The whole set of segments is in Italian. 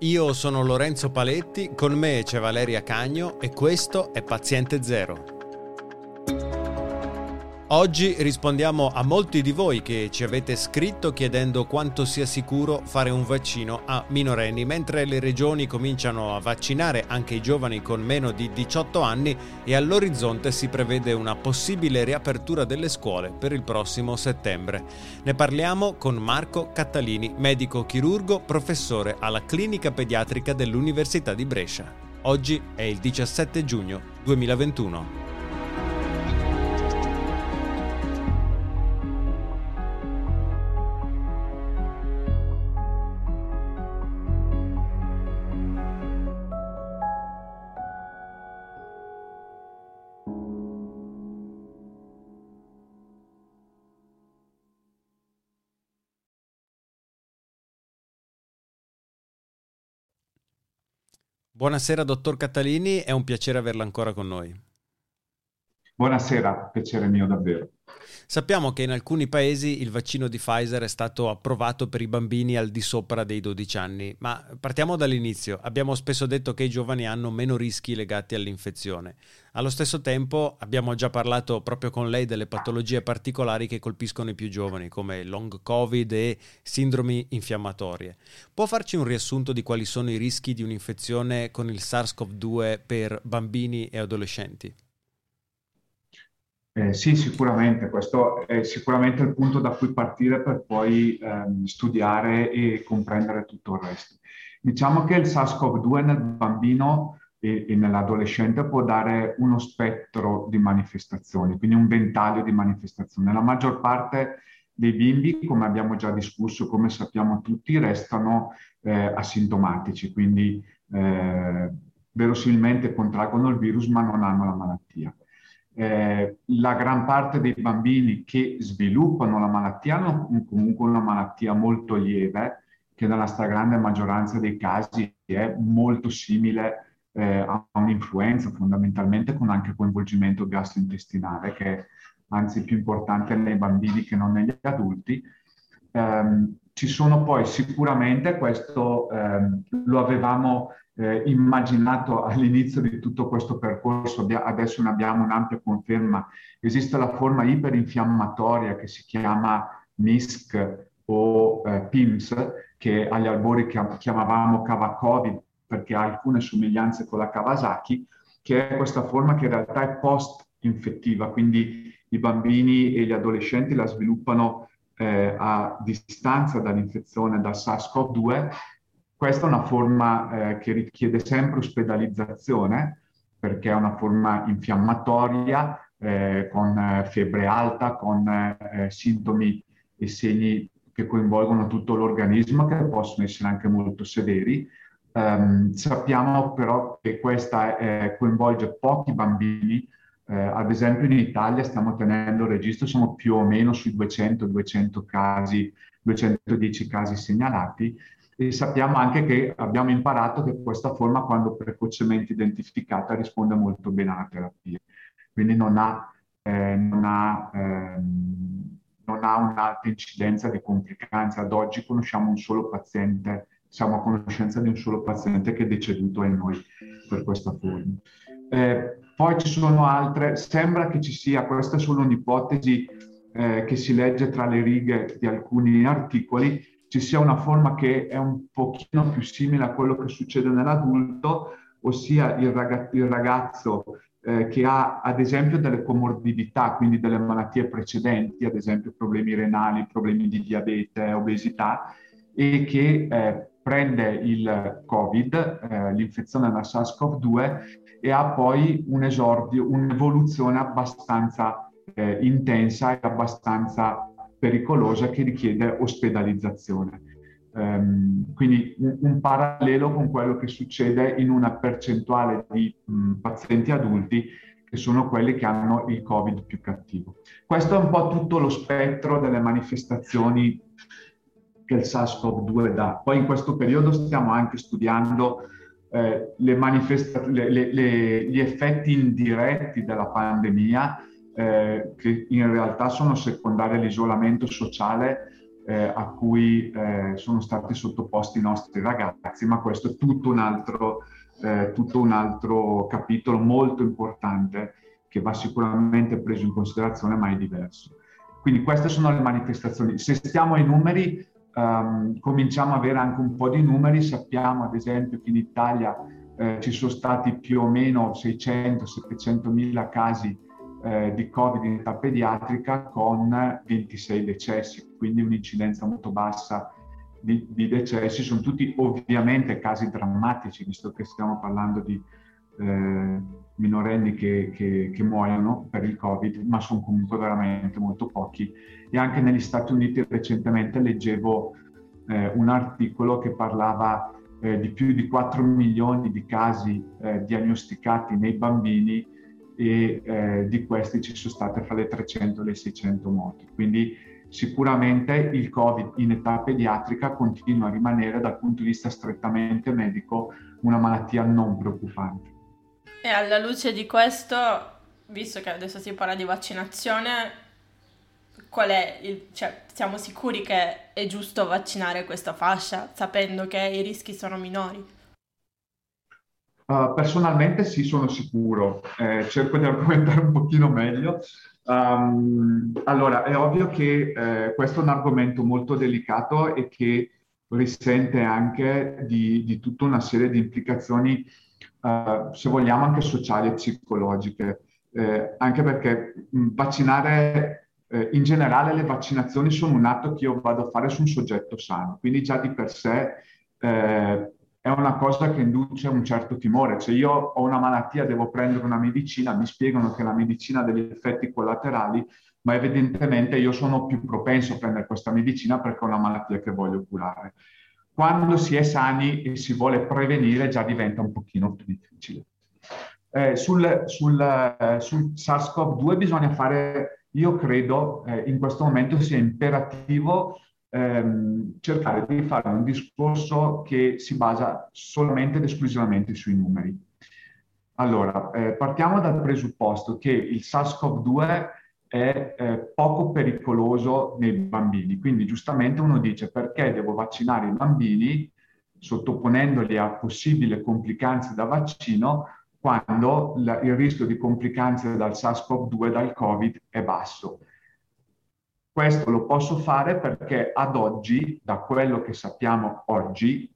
Io sono Lorenzo Paletti, con me c'è Valeria Cagno e questo è Paziente Zero. Oggi rispondiamo a molti di voi che ci avete scritto chiedendo quanto sia sicuro fare un vaccino a minorenni, mentre le regioni cominciano a vaccinare anche i giovani con meno di 18 anni e all'orizzonte si prevede una possibile riapertura delle scuole per il prossimo settembre. Ne parliamo con Marco Cattalini, medico chirurgo, professore alla clinica pediatrica dell'Università di Brescia. Oggi è il 17 giugno 2021. Buonasera dottor Catalini, è un piacere averla ancora con noi. Buonasera, piacere mio davvero. Sappiamo che in alcuni paesi il vaccino di Pfizer è stato approvato per i bambini al di sopra dei 12 anni, ma partiamo dall'inizio. Abbiamo spesso detto che i giovani hanno meno rischi legati all'infezione. Allo stesso tempo abbiamo già parlato proprio con lei delle patologie particolari che colpiscono i più giovani, come long covid e sindromi infiammatorie. Può farci un riassunto di quali sono i rischi di un'infezione con il SARS-CoV-2 per bambini e adolescenti? Eh, sì, sicuramente, questo è sicuramente il punto da cui partire per poi ehm, studiare e comprendere tutto il resto. Diciamo che il SARS-CoV-2 nel bambino e, e, nell'adolescente può dare uno spettro di manifestazioni, quindi un ventaglio di manifestazioni. La maggior parte dei bimbi, come abbiamo già discusso, come sappiamo tutti, restano eh, asintomatici, quindi eh, verosimilmente contraggono il virus ma non hanno la malattia eh, la gran parte dei bambini che sviluppano la malattia hanno comunque una malattia molto lieve, che nella stragrande maggioranza dei casi è molto simile eh, a un'influenza, fondamentalmente con anche coinvolgimento gastrointestinale, che è anzi più importante nei bambini che non negli adulti. Um, ci sono poi sicuramente, questo um, lo avevamo eh, immaginato all'inizio di tutto questo percorso, adesso ne abbiamo un'ampia conferma, esiste la forma iperinfiammatoria che si chiama MISC o eh, PIMS, che agli albori chiamavamo cava Covid perché ha alcune somiglianze con la Kawasaki, che è questa forma che in realtà è post-infettiva, quindi i bambini e gli adolescenti la sviluppano eh, a distanza dall'infezione da SARS-CoV-2 questa è una forma eh, che richiede sempre ospedalizzazione perché è una forma infiammatoria eh, con eh, febbre alta, con eh, sintomi e segni che coinvolgono tutto l'organismo che possono essere anche molto severi. Um, sappiamo però che questa eh, coinvolge pochi bambini, eh, ad esempio in Italia stiamo tenendo registro, siamo più o meno sui 200-200 casi, 210 casi segnalati, e sappiamo anche che abbiamo imparato che questa forma, quando precocemente identificata, risponde molto bene alla terapia. Quindi non ha, eh, non ha, ehm, non ha un'alta incidenza di complicanze. Ad oggi conosciamo un solo paziente, siamo a conoscenza di un solo paziente che è deceduto in noi per questa forma. Eh, poi ci sono altre, sembra che ci sia, questa è solo un'ipotesi eh, che si legge tra le righe di alcuni articoli, ci sia una forma che è un pochino più simile a quello che succede nell'adulto, ossia il, ragazzo, il ragazzo eh, che ha ad esempio delle comorbidità, quindi delle malattie precedenti, ad esempio problemi renali, problemi di diabete, obesità, e che eh, prende il Covid, eh, l'infezione da SARS-CoV-2, e ha poi un esordio, un'evoluzione abbastanza eh, intensa e abbastanza pericolosa che richiede ospedalizzazione. Um, quindi un, un, parallelo con quello che succede in una percentuale di mh, pazienti adulti che sono quelli che hanno il Covid più cattivo. Questo è un po' tutto lo spettro delle manifestazioni che il SARS-CoV-2 dà. Poi in questo periodo stiamo anche studiando eh, le manifesta- le, le, gli effetti indiretti della pandemia eh, che in realtà sono secondari all'isolamento sociale eh, a cui eh, sono stati sottoposti i nostri ragazzi, ma questo è tutto un altro, eh, tutto un altro capitolo molto importante che va sicuramente preso in considerazione, ma è diverso. Quindi queste sono le manifestazioni. Se stiamo ai numeri, um, cominciamo ad avere anche un po' di numeri, sappiamo ad esempio che in Italia eh, ci sono stati più o meno 600-700 mila casi eh, di Covid in età pediatrica con 26 decessi, quindi un'incidenza molto bassa di, di, decessi. Sono tutti ovviamente casi drammatici, visto che stiamo parlando di minorenni che, che, che, muoiono per il Covid, ma sono comunque veramente molto pochi. E anche negli Stati Uniti recentemente leggevo eh, un articolo che parlava eh, di più di 4 milioni di casi eh, diagnosticati nei bambini e eh, di questi ci sono state fra le 300 e le 600 morti. Quindi sicuramente il Covid in età pediatrica continua a rimanere dal punto di vista strettamente medico una malattia non preoccupante. E alla luce di questo, visto che adesso si parla di vaccinazione, qual è il, cioè, siamo sicuri che è giusto vaccinare questa fascia sapendo che i rischi sono minori? Uh, personalmente sì, sono sicuro. Eh, cerco di argomentare un pochino meglio. Um, allora, è ovvio che eh, questo è un argomento molto delicato e che risente anche di, di tutta una serie di implicazioni, uh, se vogliamo, anche sociali e psicologiche. Eh, anche perché mh, vaccinare, eh, in generale le vaccinazioni sono un atto che io vado a fare su un soggetto sano, quindi già di per sé eh, è una cosa che induce un certo timore. Se io ho una malattia, devo prendere una medicina, mi spiegano che la medicina ha degli effetti collaterali, ma evidentemente io sono più propenso a prendere questa medicina perché ho una malattia che voglio curare. Quando si è sani e si vuole prevenire già diventa un pochino più difficile. Eh, sul, sul, eh, sul SARS-CoV-2 bisogna fare, io credo, eh, in questo momento sia imperativo ehm, cercare di fare un discorso che si basa solamente ed esclusivamente sui numeri. Allora, eh, partiamo dal presupposto che il SARS-CoV-2 è eh, poco pericoloso nei bambini, quindi giustamente uno dice perché devo vaccinare i bambini sottoponendoli a possibili complicanze da vaccino quando la, il rischio di complicanze dal SARS-CoV-2 dal Covid è basso. Questo lo posso fare perché ad oggi, da quello che sappiamo oggi,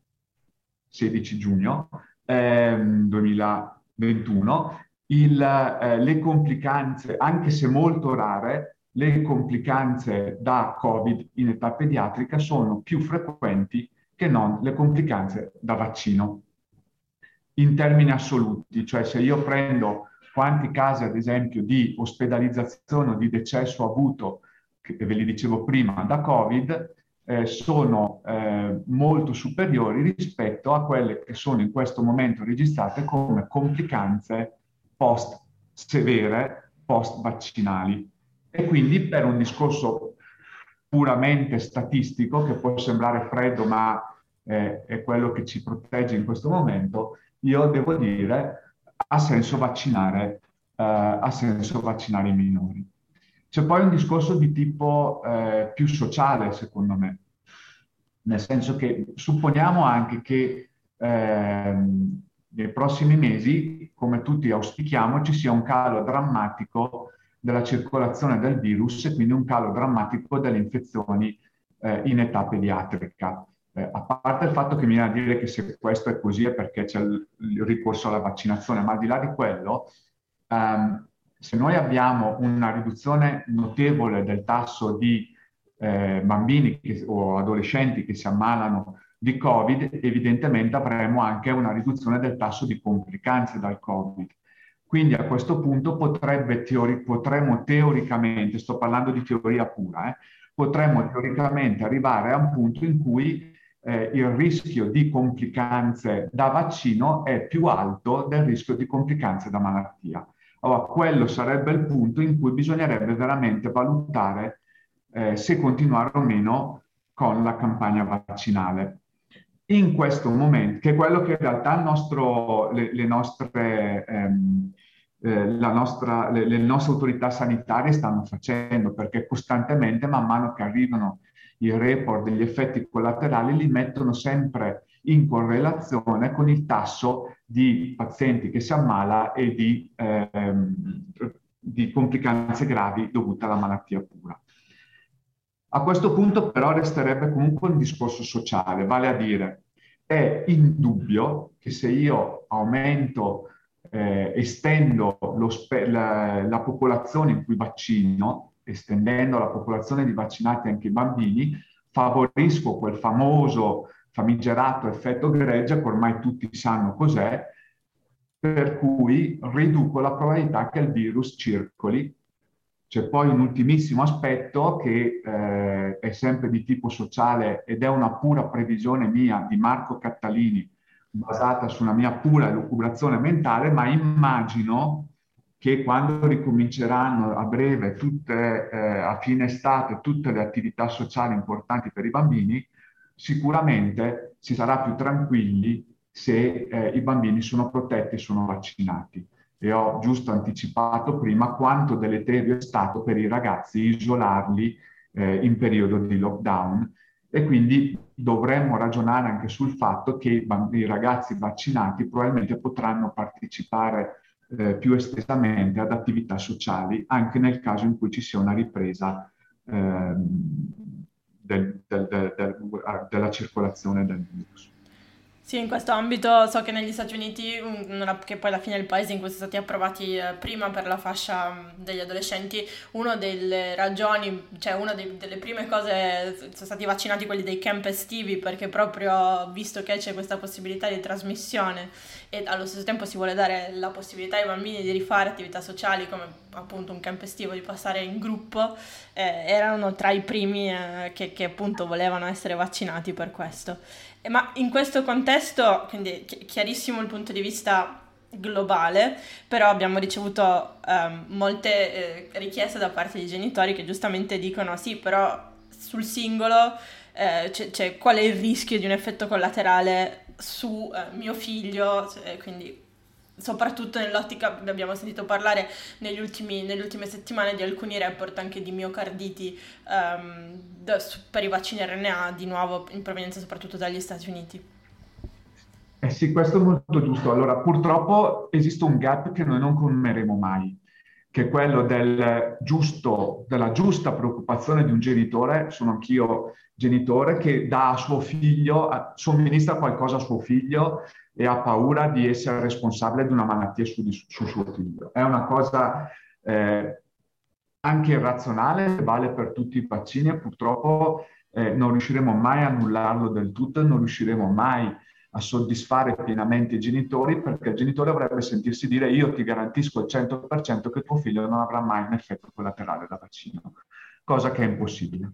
16 giugno ehm, 2021, il, eh, le complicanze, anche se molto rare, le complicanze da Covid in età pediatrica sono più frequenti che non le complicanze da vaccino. In termini assoluti, cioè se io prendo quanti casi, ad esempio, di ospedalizzazione o di decesso avuto che ve li dicevo prima, da Covid, eh, sono eh, molto superiori rispetto a quelle che sono in questo momento registrate come complicanze post severe, post vaccinali. E quindi per un discorso puramente statistico, che può sembrare freddo, ma eh, è quello che ci protegge in questo momento, io devo dire ha senso vaccinare, eh, ha senso vaccinare i minori. C'è poi un discorso di tipo eh, più sociale, secondo me, nel senso che supponiamo anche che eh, nei prossimi mesi, come tutti auspichiamo, ci sia un calo drammatico della circolazione del virus e quindi un calo drammatico delle infezioni eh, in età pediatrica. Eh, a parte il fatto che mi viene a dire che se questo è così è perché c'è il, il ricorso alla vaccinazione, ma al di là di quello, um, se noi abbiamo una riduzione notevole del tasso di eh, bambini che, o adolescenti che si ammalano di Covid, evidentemente avremo anche una riduzione del tasso di complicanze dal Covid. Quindi a questo punto teori, potremmo teoricamente, sto parlando di teoria pura, eh, potremmo teoricamente arrivare a un punto in cui eh, il rischio di complicanze da vaccino è più alto del rischio di complicanze da malattia. Allora, quello sarebbe il punto in cui bisognerebbe veramente valutare eh, se continuare o meno con la campagna vaccinale. In questo momento, che è quello che in realtà nostro, le, le, nostre, ehm, eh, nostra, le, le nostre autorità sanitarie stanno facendo, perché costantemente, man mano che arrivano i report degli effetti collaterali li mettono sempre in correlazione con il tasso di pazienti che si ammala e di, ehm, di complicanze gravi dovute alla malattia pura. A questo punto però resterebbe comunque un discorso sociale, vale a dire è indubbio che se io aumento, eh, estendo spe- la, la, popolazione in cui vaccino, estendendo la popolazione di vaccinati anche i bambini, favorisco quel famoso famigerato effetto gregge che ormai tutti sanno cos'è, per cui riduco la probabilità che il virus circoli. C'è poi un ultimissimo aspetto che eh, è sempre di tipo sociale ed è una pura previsione mia di Marco Cattalini, basata su una mia pura elucubrazione mentale, ma immagino che quando ricominceranno a breve, tutte, eh, a fine estate, tutte le attività sociali importanti per i bambini, sicuramente si sarà più tranquilli se eh, i bambini sono protetti e sono vaccinati. E ho giusto anticipato prima quanto deleterio è stato per i ragazzi isolarli eh, in periodo di lockdown e quindi dovremmo ragionare anche sul fatto che i, i ragazzi vaccinati probabilmente potranno partecipare eh, più estesamente ad attività sociali anche nel caso in cui ci sia una ripresa eh, del, del, del, della circolazione del virus. Sì, in questo ambito so che negli Stati Uniti, che poi alla fine è il paese in cui sono stati approvati eh, prima per la fascia mm, degli adolescenti, una delle ragioni, cioè una delle prime cose, sono stati vaccinati quelli dei camp estivi perché proprio visto che c'è questa possibilità di trasmissione e allo stesso tempo si vuole dare la possibilità ai bambini di rifare attività sociali come appunto un camp estivo, di passare in gruppo, eh, erano tra i primi eh, che, che appunto volevano essere vaccinati per questo. Ma in questo contesto, quindi chiarissimo il punto di vista globale, però abbiamo ricevuto um, molte eh, richieste da parte dei genitori che giustamente dicono sì, però sul singolo eh, c'è, c'è, qual è il rischio di un effetto collaterale su eh, mio figlio, cioè, quindi soprattutto nell'ottica, abbiamo sentito parlare ultimi, nelle ultime settimane di alcuni report anche di miocarditi um, da, per i vaccini RNA, di nuovo in provenienza soprattutto dagli Stati Uniti. Eh sì, questo è molto giusto. Allora, purtroppo esiste un gap che noi non colmeremo mai, che è quello del giusto, della giusta preoccupazione di un genitore, sono anch'io genitore, che dà a suo figlio, somministra qualcosa a suo figlio e ha paura di essere responsabile di una malattia su, su suo figlio. È una cosa eh, anche irrazionale, vale per tutti i vaccini e purtroppo eh, non riusciremo mai a annullarlo del tutto non riusciremo mai a soddisfare pienamente i genitori perché il genitore dovrebbe sentirsi dire io ti garantisco al 100% che tuo figlio non avrà mai un effetto collaterale da vaccino, cosa che è impossibile.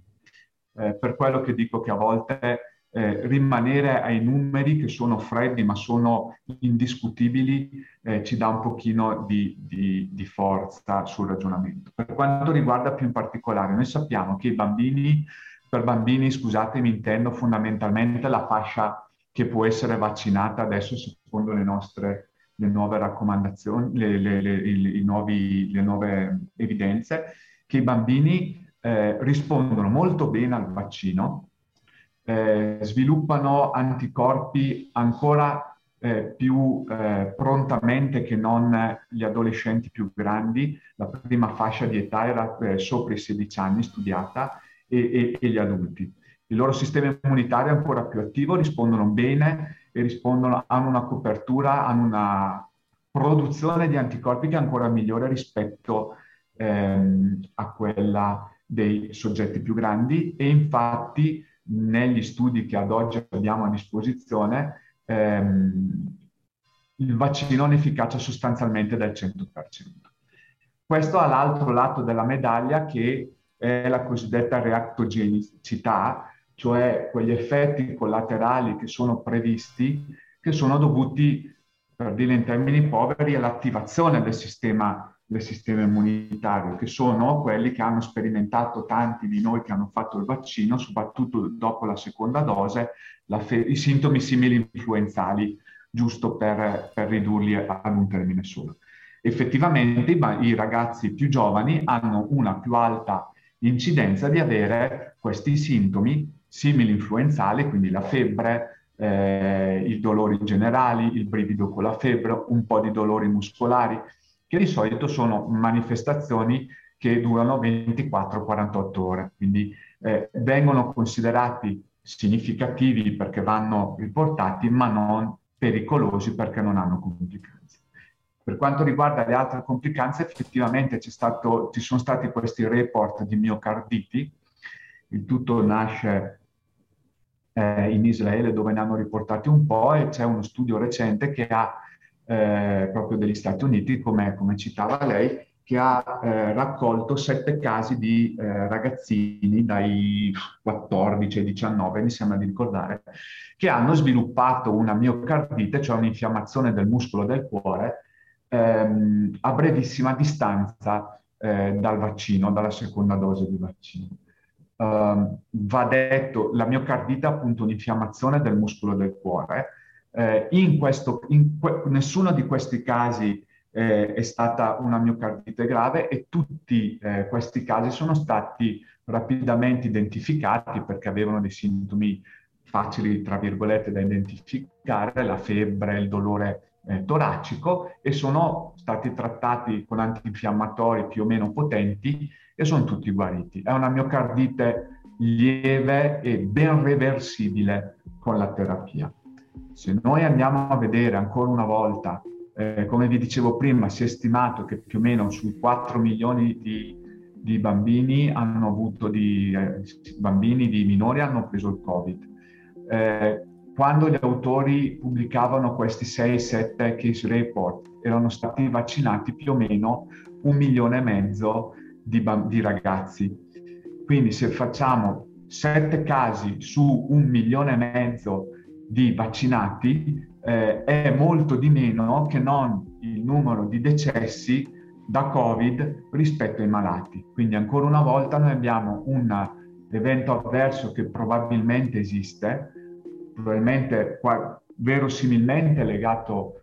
Eh, per quello che dico che a volte eh, rimanere ai numeri che sono freddi ma sono indiscutibili eh, ci dà un pochino di, di, di, forza sul ragionamento. Per quanto riguarda più in particolare, noi sappiamo che i bambini, per bambini, scusatemi, intendo fondamentalmente la fascia che può essere vaccinata adesso secondo le nostre le nuove raccomandazioni, le, le, le, nuovi, le nuove evidenze, che i bambini eh, rispondono molto bene al vaccino, eh, sviluppano anticorpi ancora eh, più eh, prontamente che non gli adolescenti più grandi, la prima fascia di età era eh, sopra i 16 anni studiata, e, e, e, gli adulti. Il loro sistema immunitario è ancora più attivo, rispondono bene e rispondono, hanno una copertura, hanno una produzione di anticorpi che è ancora migliore rispetto ehm, a quella dei soggetti più grandi e infatti negli studi che ad oggi abbiamo a disposizione, ehm, il vaccino ha un'efficacia sostanzialmente del 100%. Questo ha l'altro lato della medaglia che è la cosiddetta reactogenicità, cioè quegli effetti collaterali che sono previsti, che sono dovuti, per dire in termini poveri, all'attivazione del sistema del sistema immunitario, che sono quelli che hanno sperimentato tanti di noi che hanno fatto il vaccino, soprattutto dopo la seconda dose, la fe- i sintomi simili influenzali, giusto per, per ridurli ad un termine solo. Effettivamente i, i ragazzi più giovani hanno una più alta incidenza di avere questi sintomi simili influenzali, quindi la febbre, eh, i dolori generali, il brivido con la febbre, un po' di dolori muscolari, che di solito sono manifestazioni che durano 24-48 ore, quindi eh, vengono considerati significativi perché vanno riportati, ma non pericolosi perché non hanno complicanze. Per quanto riguarda le altre complicanze, effettivamente stato, ci sono stati questi report di miocarditi, il tutto nasce eh, in Israele dove ne hanno riportati un po' e c'è uno studio recente che ha eh, proprio degli Stati Uniti, come, come citava lei, che ha eh, raccolto sette casi di eh, ragazzini dai 14 ai 19, mi sembra di ricordare, che hanno sviluppato una miocardite, cioè un'infiammazione del muscolo del cuore, ehm, a brevissima distanza eh, dal vaccino, dalla seconda dose di vaccino. Uh, va detto, la miocardite è appunto un'infiammazione del muscolo del cuore. Eh, in questo, in que- nessuno di questi casi eh, è stata una miocardite grave e tutti eh, questi casi sono stati rapidamente identificati perché avevano dei sintomi facili, tra virgolette, da identificare, la febbre, il dolore eh, toracico e sono stati trattati con antinfiammatori più o meno potenti e sono tutti guariti. È una miocardite lieve e ben reversibile con la terapia. Se noi andiamo a vedere ancora una volta eh, come vi dicevo prima, si è stimato che più o meno sui 4 milioni di, di bambini hanno avuto di, eh, bambini di minori hanno preso il Covid. Eh, quando gli autori pubblicavano questi 6-7 case report, erano stati vaccinati più o meno un milione e mezzo di, di ragazzi. Quindi se facciamo 7 casi su un milione e mezzo di vaccinati, eh, è molto di meno che non il numero di decessi da Covid rispetto ai malati. Quindi ancora una volta noi abbiamo un evento avverso che probabilmente esiste, probabilmente verosimilmente legato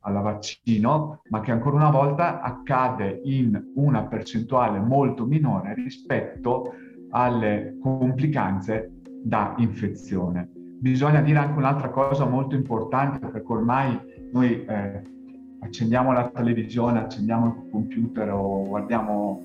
alla vaccino, ma che ancora una volta accade in una percentuale molto minore rispetto alle complicanze da infezione bisogna dire anche un'altra cosa molto importante perché ormai noi eh, accendiamo la televisione, accendiamo il computer o guardiamo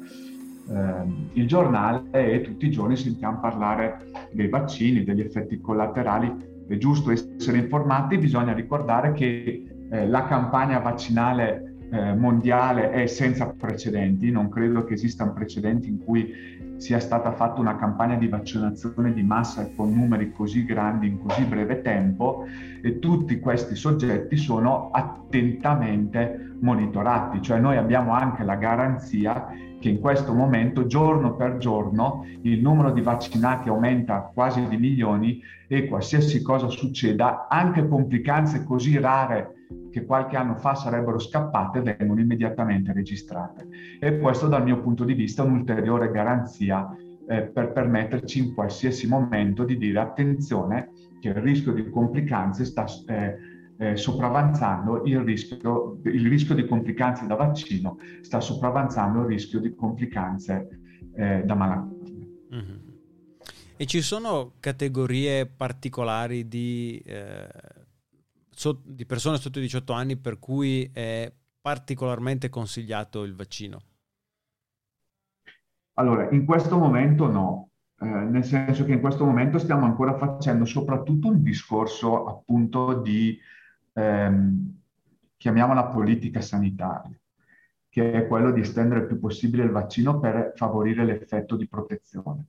eh, il giornale e tutti i giorni sentiamo parlare dei vaccini, degli effetti collaterali. È giusto essere informati, bisogna ricordare che eh, la campagna vaccinale eh, mondiale è senza precedenti, non credo che esistano precedenti in cui sia stata fatta una campagna di vaccinazione di massa con numeri così grandi in così breve tempo e tutti questi soggetti sono attentamente monitorati, cioè noi abbiamo anche la garanzia che in questo momento giorno per giorno il numero di vaccinati aumenta quasi di milioni e qualsiasi cosa succeda, anche complicanze così rare che qualche anno fa sarebbero scappate vengono immediatamente registrate. E questo dal mio punto di vista è un'ulteriore garanzia eh, per permetterci in qualsiasi momento di dire attenzione che il rischio di complicanze sta eh, eh, sopravanzando il rischio, il rischio di complicanze da vaccino, sta sopravanzando il rischio di complicanze eh, da malattia. Mm-hmm. E ci sono categorie particolari di eh, so, di persone sotto i 18 anni per cui è particolarmente consigliato il vaccino? Allora, in questo momento no, eh, nel senso che in questo momento stiamo ancora facendo soprattutto un discorso appunto di, ehm, chiamiamola politica sanitaria, che è quello di estendere il più possibile il vaccino per favorire l'effetto di protezione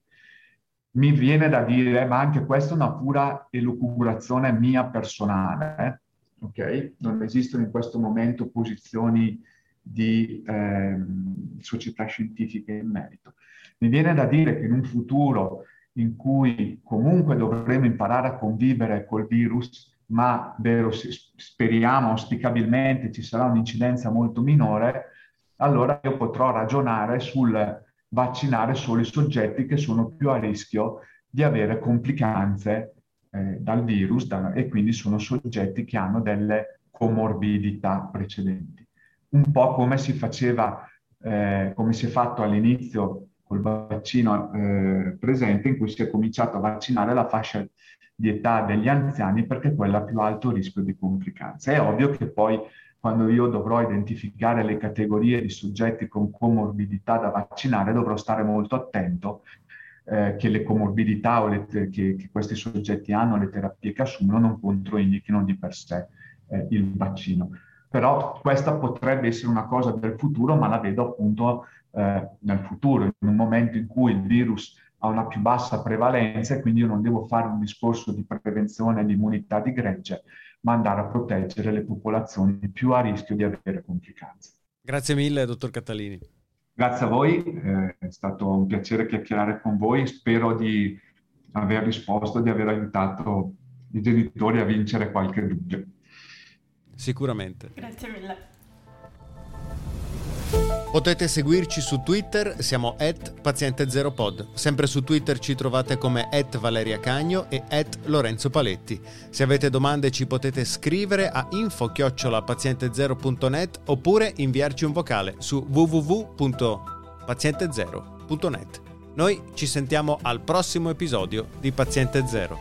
mi viene da dire, ma anche questa è una pura elucubrazione mia personale, eh? ok? Non esistono in questo momento posizioni di eh, società scientifiche in merito. Mi viene da dire che in un futuro in cui comunque dovremo imparare a convivere col virus, ma vero, speriamo auspicabilmente ci sarà un'incidenza molto minore, allora io potrò ragionare sul vaccinare solo i soggetti che sono più a rischio di avere complicanze eh, dal virus da, e quindi sono soggetti che hanno delle comorbidità precedenti. Un po' come si faceva, eh, come si è fatto all'inizio col vaccino eh, presente in cui si è cominciato a vaccinare la fascia di età degli anziani perché è quella a più alto rischio di complicanze. È ovvio che poi quando io dovrò identificare le categorie di soggetti con comorbidità da vaccinare, dovrò stare molto attento eh, che le comorbidità le, che, che, questi soggetti hanno, le terapie che assumono, non controindichino di per sé eh, il vaccino. Però questa potrebbe essere una cosa del futuro, ma la vedo appunto eh, nel futuro, in un momento in cui il virus ha una più bassa prevalenza e quindi io non devo fare un discorso di prevenzione di immunità di gregge, ma andare a proteggere le popolazioni più a rischio di avere complicanze. Grazie mille, dottor Catalini. Grazie a voi, eh, è stato un piacere chiacchierare con voi, spero di aver risposto, di aver aiutato i genitori a vincere qualche dubbio. Sicuramente. Grazie mille. Potete seguirci su Twitter, siamo at paziente0pod. Sempre su Twitter ci trovate come at Valeria Cagno e at Lorenzo Paletti. Se avete domande ci potete scrivere a info-paziente0.net oppure inviarci un vocale su www.paziente0.net. Noi ci sentiamo al prossimo episodio di Paziente Zero.